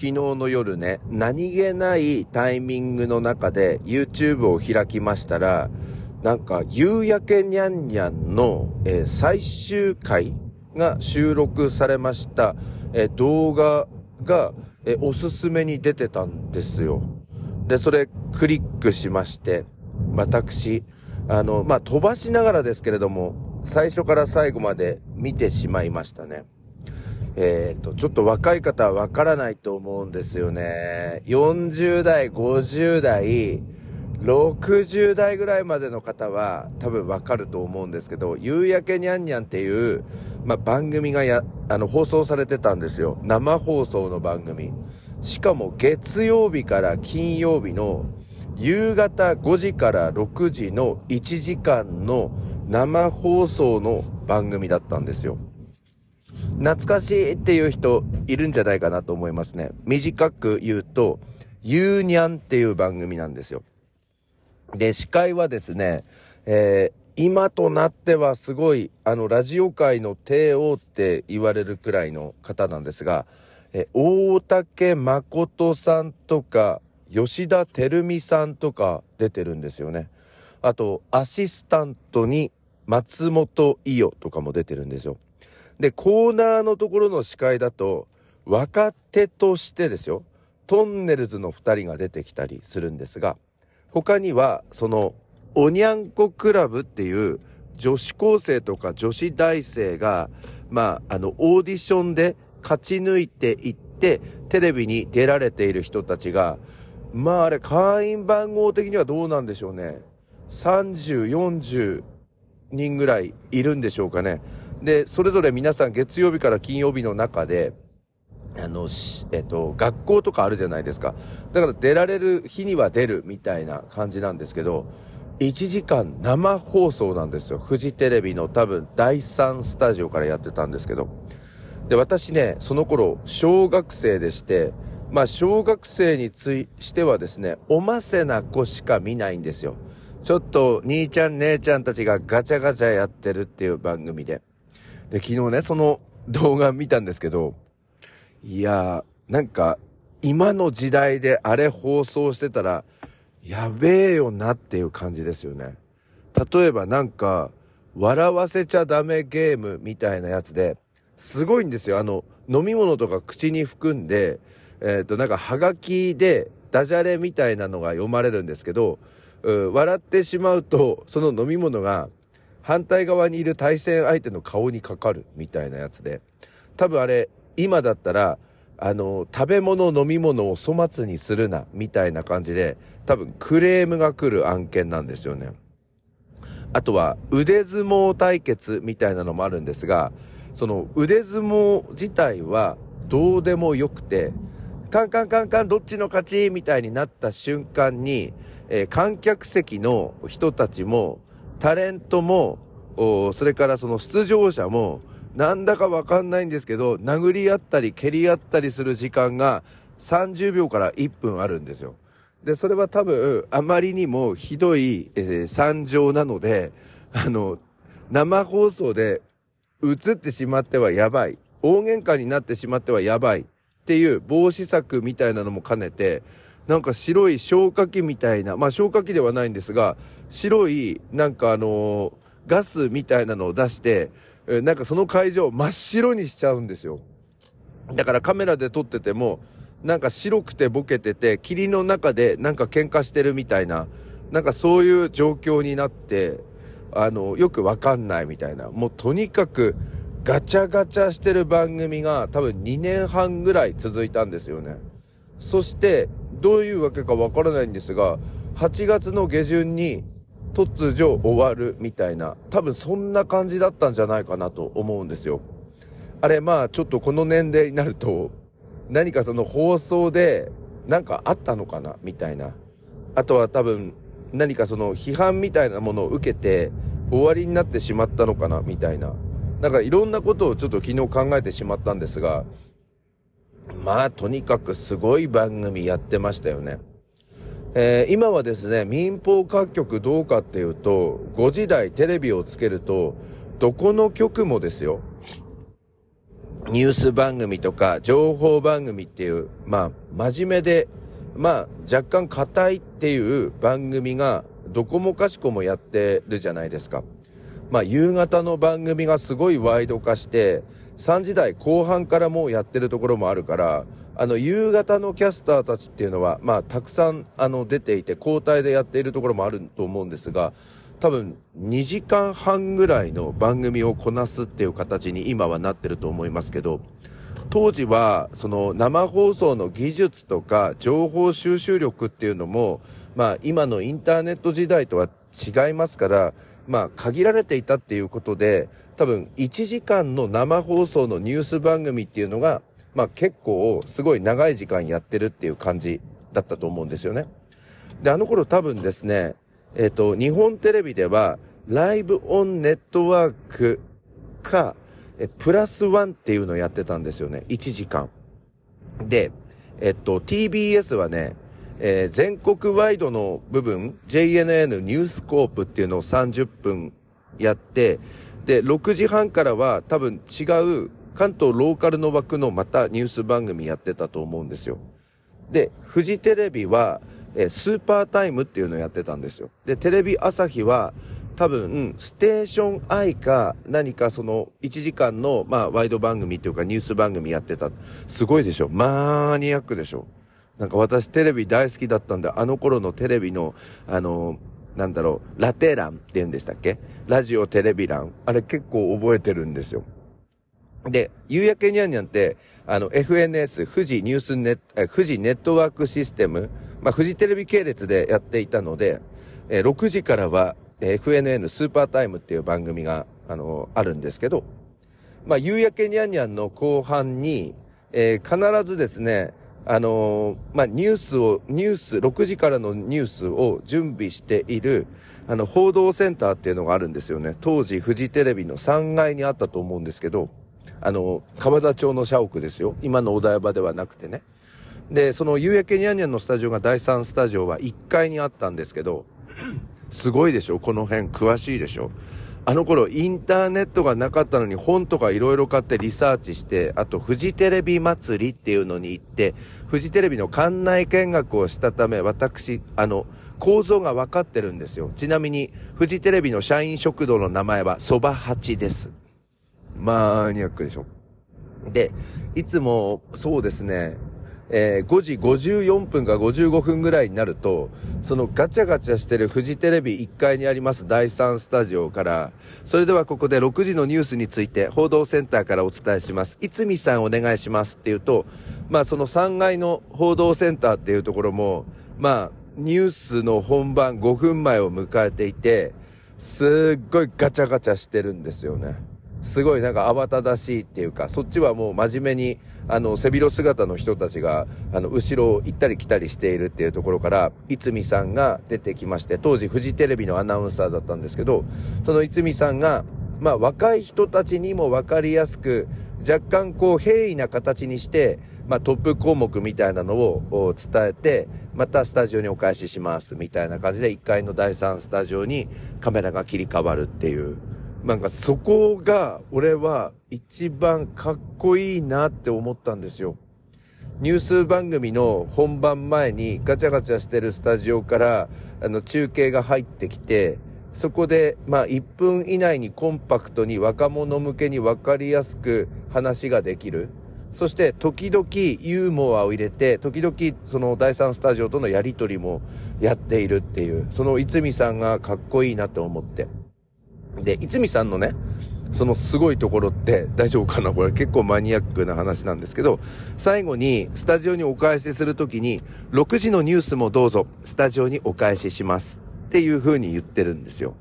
昨日の夜ね、何気ないタイミングの中で YouTube を開きましたら、なんか、夕焼けにゃんにゃんの、えー、最終回が収録されました、えー、動画が、えー、おすすめに出てたんですよ。で、それクリックしまして、私、あの、まあ、飛ばしながらですけれども、最初から最後まで見てしまいましたね。えっ、ー、と、ちょっと若い方はわからないと思うんですよね。40代、50代、60代ぐらいまでの方は多分わかると思うんですけど、夕焼けにゃんにゃんっていう、まあ、番組がや、あの、放送されてたんですよ。生放送の番組。しかも月曜日から金曜日の夕方5時から6時の1時間の生放送の番組だったんですよ。懐かしいっていう人いるんじゃないかなと思いますね。短く言うと、ゆうにゃんっていう番組なんですよ。で、司会はですね、えー、今となってはすごい、あの、ラジオ界の帝王って言われるくらいの方なんですが、え大竹誠さんとか、吉田照美さんとか出てるんですよね。あと、アシスタントに松本伊代とかも出てるんですよ。で、コーナーのところの司会だと、若手としてですよ、トンネルズの2人が出てきたりするんですが、他には、その、おにゃんこクラブっていう女子高生とか女子大生が、まあ、あの、オーディションで勝ち抜いていって、テレビに出られている人たちが、まああれ、会員番号的にはどうなんでしょうね。30、40人ぐらいいるんでしょうかね。で、それぞれ皆さん月曜日から金曜日の中で、あの、えっと、学校とかあるじゃないですか。だから出られる日には出るみたいな感じなんですけど、1時間生放送なんですよ。フジテレビの多分第3スタジオからやってたんですけど。で、私ね、その頃、小学生でして、まあ、小学生についしてはですね、おませな子しか見ないんですよ。ちょっと、兄ちゃん姉ちゃんたちがガチャガチャやってるっていう番組で。で、昨日ね、その動画見たんですけど、いやー、なんか、今の時代であれ放送してたら、やべえよなっていう感じですよね。例えばなんか、笑わせちゃダメゲームみたいなやつで、すごいんですよ。あの、飲み物とか口に含んで、えっ、ー、と、なんか、はがきで、ダジャレみたいなのが読まれるんですけど、笑ってしまうと、その飲み物が、反対側にいる対戦相手の顔にかかるみたいなやつで、多分あれ、今だったら、あの、食べ物、飲み物を粗末にするな、みたいな感じで、多分クレームが来る案件なんですよね。あとは、腕相撲対決みたいなのもあるんですが、その腕相撲自体はどうでもよくて、カンカンカンカンどっちの勝ちみたいになった瞬間に、えー、観客席の人たちも、タレントも、それからその出場者も、なんだかわかんないんですけど、殴り合ったり蹴り合ったりする時間が30秒から1分あるんですよ。で、それは多分、あまりにもひどい、えー、惨状なので、あの、生放送で映ってしまってはやばい。大喧嘩になってしまってはやばい。っていう防止策みたいなのも兼ねて、なんか白い消火器みたいな、まあ消火器ではないんですが、白い、なんかあの、ガスみたいなのを出して、なんかその会場を真っ白にしちゃうんですよ。だからカメラで撮ってても、なんか白くてボケてて、霧の中でなんか喧嘩してるみたいな、なんかそういう状況になって、あの、よくわかんないみたいな。もうとにかくガチャガチャしてる番組が多分2年半ぐらい続いたんですよね。そして、どういうわけかわからないんですが、8月の下旬に突如終わるみたいな、多分そんな感じだったんじゃないかなと思うんですよ。あれ、まあちょっとこの年齢になると、何かその放送でなんかあったのかなみたいな。あとは多分何かその批判みたいなものを受けて終わりになってしまったのかなみたいな。なんかいろんなことをちょっと昨日考えてしまったんですが、まあとにかくすごい番組やってましたよね。えー、今はですね、民放各局どうかっていうと、5時台テレビをつけると、どこの局もですよ。ニュース番組とか情報番組っていう、まあ、真面目で、まあ、若干硬いっていう番組がどこもかしこもやってるじゃないですか。まあ、夕方の番組がすごいワイド化して、3時台後半からもうやってるところもあるから、あの、夕方のキャスターたちっていうのは、まあ、たくさん、あの、出ていて、交代でやっているところもあると思うんですが、多分、2時間半ぐらいの番組をこなすっていう形に今はなってると思いますけど、当時は、その生放送の技術とか情報収集力っていうのも、まあ今のインターネット時代とは違いますから、まあ限られていたっていうことで、多分1時間の生放送のニュース番組っていうのが、まあ結構すごい長い時間やってるっていう感じだったと思うんですよね。で、あの頃多分ですね、えっ、ー、と、日本テレビでは、ライブオンネットワークか、えプラスワンっていうのをやってたんですよね。1時間。で、えっと、TBS はね、えー、全国ワイドの部分、JNN ニュースコープっていうのを30分やって、で、6時半からは多分違う関東ローカルの枠のまたニュース番組やってたと思うんですよ。で、フジテレビは、えー、スーパータイムっていうのをやってたんですよ。で、テレビ朝日は、多分、ステーションアイか何かその1時間の、まあ、ワイド番組っていうかニュース番組やってた。すごいでしょ？マニアックでしょ？なんか私テレビ大好きだったんで、あの頃のテレビの、あの、なんだろう、ラテ欄って言うんでしたっけ？ラジオテレビ欄。あれ結構覚えてるんですよ。で、夕焼けにゃんにゃんって、あの、FNS、富士ニュースネット、富士ネットワークシステム、まあ、富士テレビ系列でやっていたので、え、6時からは、FNN スーパータイムっていう番組が、あの、あるんですけど、まあ、夕焼けにゃんにゃんの後半に、えー、必ずですね、あのー、まあ、ニュースを、ニュース、6時からのニュースを準備している、あの、報道センターっていうのがあるんですよね。当時、フジテレビの3階にあったと思うんですけど、あの、川田町の社屋ですよ。今のお台場ではなくてね。で、その夕焼けにゃんにゃんのスタジオが第3スタジオは1階にあったんですけど、すごいでしょ？この辺詳しいでしょ？あの頃インターネットがなかったのに本とかいろいろ買ってリサーチして、あとフジテレビ祭りっていうのに行って、フジテレビの館内見学をしたため、私、あの、構造が分かってるんですよ。ちなみに、フジテレビの社員食堂の名前はそば八です。マニアックでしょ。で、いつも、そうですね、えー、5時54分か55分ぐらいになると、そのガチャガチャしてるフジテレビ1階にあります第3スタジオから、それではここで6時のニュースについて報道センターからお伝えします。いつみさんお願いしますっていうと、まあその3階の報道センターっていうところも、まあニュースの本番5分前を迎えていて、すっごいガチャガチャしてるんですよね。すごいなんか慌ただしいっていうか、そっちはもう真面目に、あの、背広姿の人たちが、あの、後ろを行ったり来たりしているっていうところから、いつみさんが出てきまして、当時フジテレビのアナウンサーだったんですけど、そのいつみさんが、まあ、若い人たちにも分かりやすく、若干こう、平易な形にして、まあ、トップ項目みたいなのを伝えて、またスタジオにお返しします、みたいな感じで、1階の第3スタジオにカメラが切り替わるっていう、なんかそこが俺は一番かっこいいなって思ったんですよ。ニュース番組の本番前にガチャガチャしてるスタジオからあの中継が入ってきて、そこでまあ1分以内にコンパクトに若者向けにわかりやすく話ができる。そして時々ユーモアを入れて、時々その第3スタジオとのやりとりもやっているっていう、そのいつみさんがかっこいいなと思って。で、いつみさんのね、そのすごいところって大丈夫かな？これ結構マニアックな話なんですけど、最後にスタジオにお返しするときに、6時のニュースもどうぞ、スタジオにお返ししますっていう風に言ってるんですよ。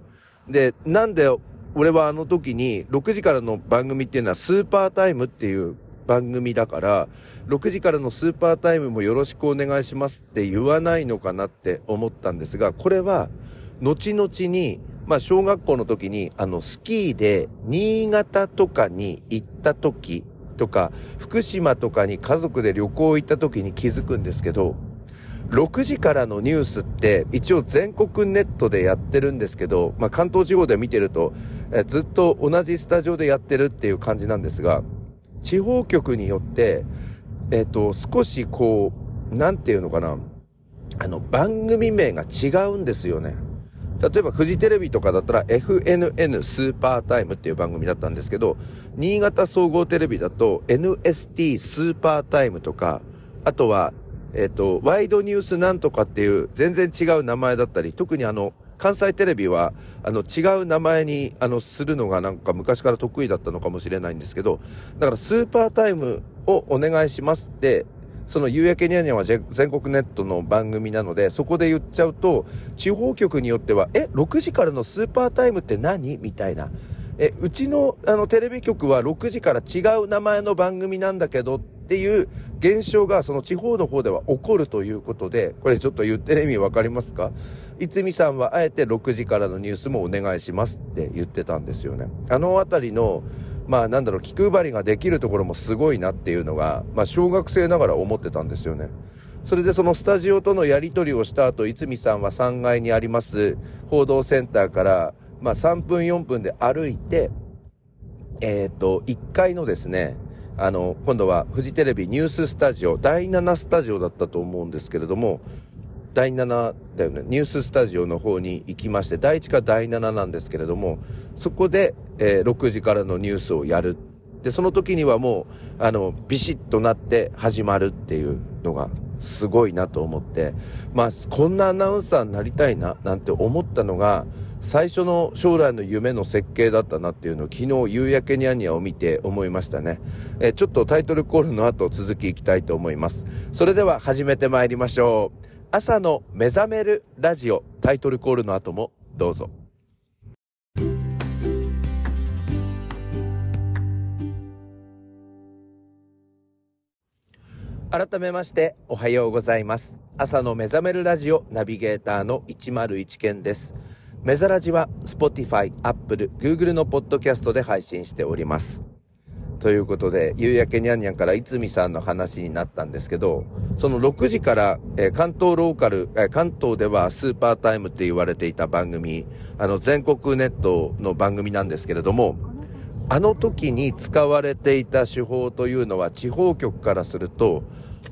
で、なんで俺はあの時に6時からの番組っていうのはスーパータイムっていう番組だから、6時からのスーパータイムもよろしくお願いしますって言わないのかなって思ったんですが、これは後々にまあ、小学校の時に、あの、スキーで、新潟とかに行った時とか、福島とかに家族で旅行行った時に気づくんですけど、6時からのニュースって一応全国ネットでやってるんですけど、まあ、関東地方で見てると、えずっと同じスタジオでやってるっていう感じなんですが、地方局によって、えっ、と、少しこう、なんていうのかな、あの、番組名が違うんですよね。例えば、フジテレビとかだったら FNN スーパータイムっていう番組だったんですけど、新潟総合テレビだと NST スーパータイムとか、あとは、えっ、と、ワイドニュースなんとかっていう全然違う名前だったり、特にあの、関西テレビは、あの、違う名前に、あの、するのがなんか昔から得意だったのかもしれないんですけど、だからスーパータイムをお願いしますって、その夕焼けにゃにゃは全国ネットの番組なので、そこで言っちゃうと、地方局によっては、え、6時からのスーパータイムって何？みたいな。え、うちの、あの、テレビ局は6時から違う名前の番組なんだけど、っていう現象がその地方の方では起こるということで、これちょっと言ってる意味わかりますか？いつみさんはあえて6時からのニュースもお願いしますって言ってたんですよね。あのあたりの、まあなんだろう、気配りができるところもすごいなっていうのが、まあ小学生ながら思ってたんですよね。それでそのスタジオとのやり取りをした後、いつみさんは3階にあります報道センターから、まあ3分4分で歩いて、えっ、ー、と、1階のですね、あの、今度はフジテレビニューススタジオ、第7スタジオだったと思うんですけれども、第7だよね、ニューススタジオの方に行きまして、第1か第7なんですけれども、そこで、えー、6時からのニュースをやる。で、その時にはもう、あの、ビシッとなって始まるっていうのが、すごいなと思って、まあ、こんなアナウンサーになりたいな、なんて思ったのが、最初の将来の夢の設計だったなっていうのを昨日夕焼けにゃにゃを見て思いましたね。えちょっとタイトルコールの後続きいきたいと思います。それでは始めてまいりましょう。朝の目覚めるラジオタイトルコールの後もどうぞ。改めましておはようございます。朝の目覚めるラジオナビゲーターの101健です。メザラジは Spotify、Apple、Google のポッドキャストで配信しております。ということで、夕焼けにゃんにゃんからいつみさんの話になったんですけど、その6時から、えー、関東ローカル、えー、関東ではスーパータイムって言われていた番組、あの全国ネットの番組なんですけれども、あの時に使われていた手法というのは地方局からすると、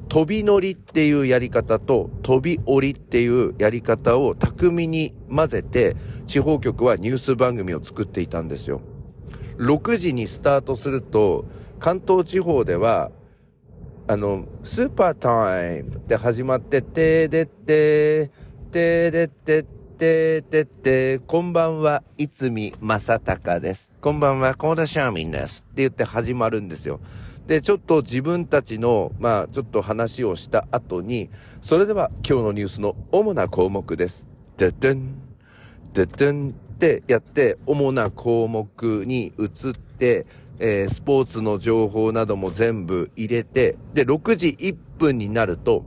飛び乗りっていうやり方と飛び降りっていうやり方を巧みに混ぜて地方局はニュース番組を作っていたんですよ。6時にスタートすると関東地方ではあの、スーパータイムって始まって、てでって、てでってってでって、こんばんは、いつみまさたかです。こんばんは、コーダシャーミンです。って言って始まるんですよ。で、ちょっと自分たちの、まあ、ちょっと話をした後に、それでは今日のニュースの主な項目です。ででん、ででんってやって、主な項目に移って、えー、スポーツの情報なども全部入れて、で、6時1分になると、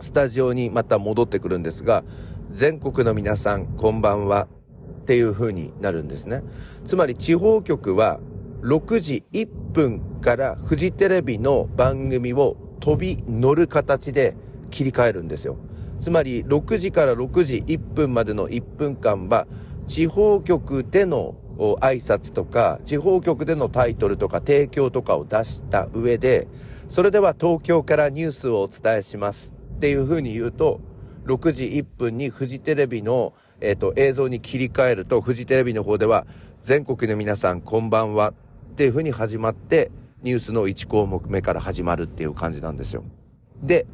スタジオにまた戻ってくるんですが、全国の皆さん、こんばんは。っていう風になるんですね。つまり地方局は6時1分からフジテレビの番組を飛び乗る形で切り替えるんですよ。つまり6時から6時1分までの1分間は地方局での挨拶とか地方局でのタイトルとか提供とかを出した上でそれでは東京からニュースをお伝えしますっていう風に言うと6時1分にフジテレビの、えっ、と映像に切り替えるとフジテレビの方では全国の皆さんこんばんはっていう風に始まって、ニュースの1項目目から始まるっていう感じなんですよ。で、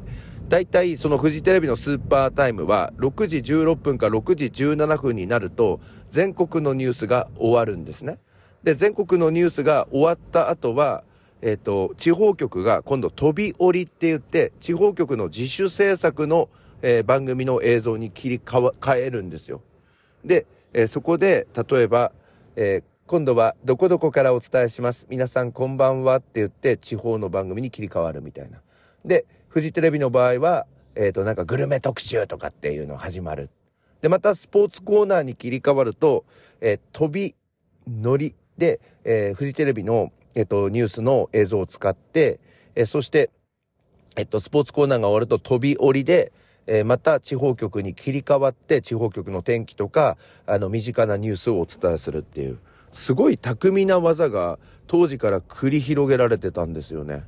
大体そのフジテレビのスーパータイムは6時16分か6時17分になると全国のニュースが終わるんですね。で、全国のニュースが終わった後は、えっ、ー、と、地方局が今度飛び降りって言って、地方局の自主制作の、えー、番組の映像に切り替えるんですよ。で、えー、そこで、例えば、え今度はどこどこからお伝えします。皆さんこんばんはって言って地方の番組に切り替わるみたいな。で、フジテレビの場合は、えっ、ー、と、なんかグルメ特集とかっていうの始まる。で、またスポーツコーナーに切り替わると、えー、飛び乗りで、えー、フジテレビの、えっ、と、ニュースの映像を使って、えそして、えっと、スポーツコーナーが終わると飛び降りで、えー、また地方局に切り替わって地方局の天気とか、あの、身近なニュースをお伝えするっていう。すごい巧みな技が当時から繰り広げられてたんですよね。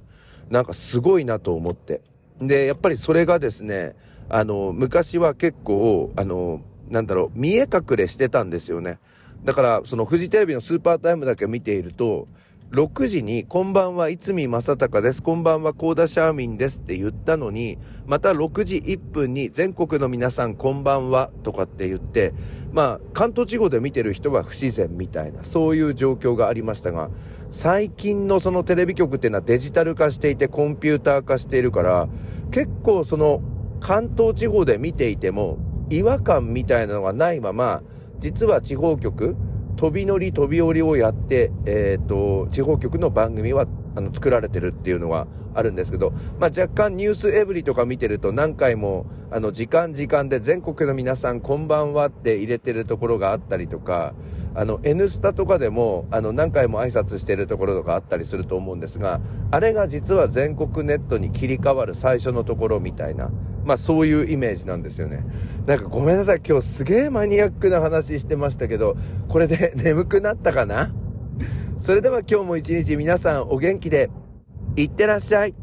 なんかすごいなと思って。で、やっぱりそれがですね、あの、昔は結構、あの、なんだろう、見え隠れしてたんですよね。だから、そのフジテレビのスーパータイムだけ見ていると、6時に、こんばんは、いつみまさたかです。こんばんは、コーダシャーミンですって言ったのに、また6時1分に、全国の皆さん、こんばんは、とかって言って、まあ、関東地方で見てる人は不自然みたいな、そういう状況がありましたが、最近のそのテレビ局っていうのはデジタル化していて、コンピューター化しているから、結構その、関東地方で見ていても、違和感みたいなのがないまま、実は地方局、飛び乗り飛び降りをやって、えっ、ー、と、地方局の番組は、あの、作られてるっていうのがあるんですけど、まあ、若干ニュースエブリとか見てると何回も、あの、時間時間で全国の皆さんこんばんはって入れてるところがあったりとか、あの、N スタとかでも、あの、何回も挨拶してるところとかあったりすると思うんですが、あれが実は全国ネットに切り替わる最初のところみたいな、まあそういうイメージなんですよね。なんかごめんなさい、今日すげえマニアックな話してましたけど、これで 眠くなったかな？それでは今日も一日皆さんお元気で、いってらっしゃい。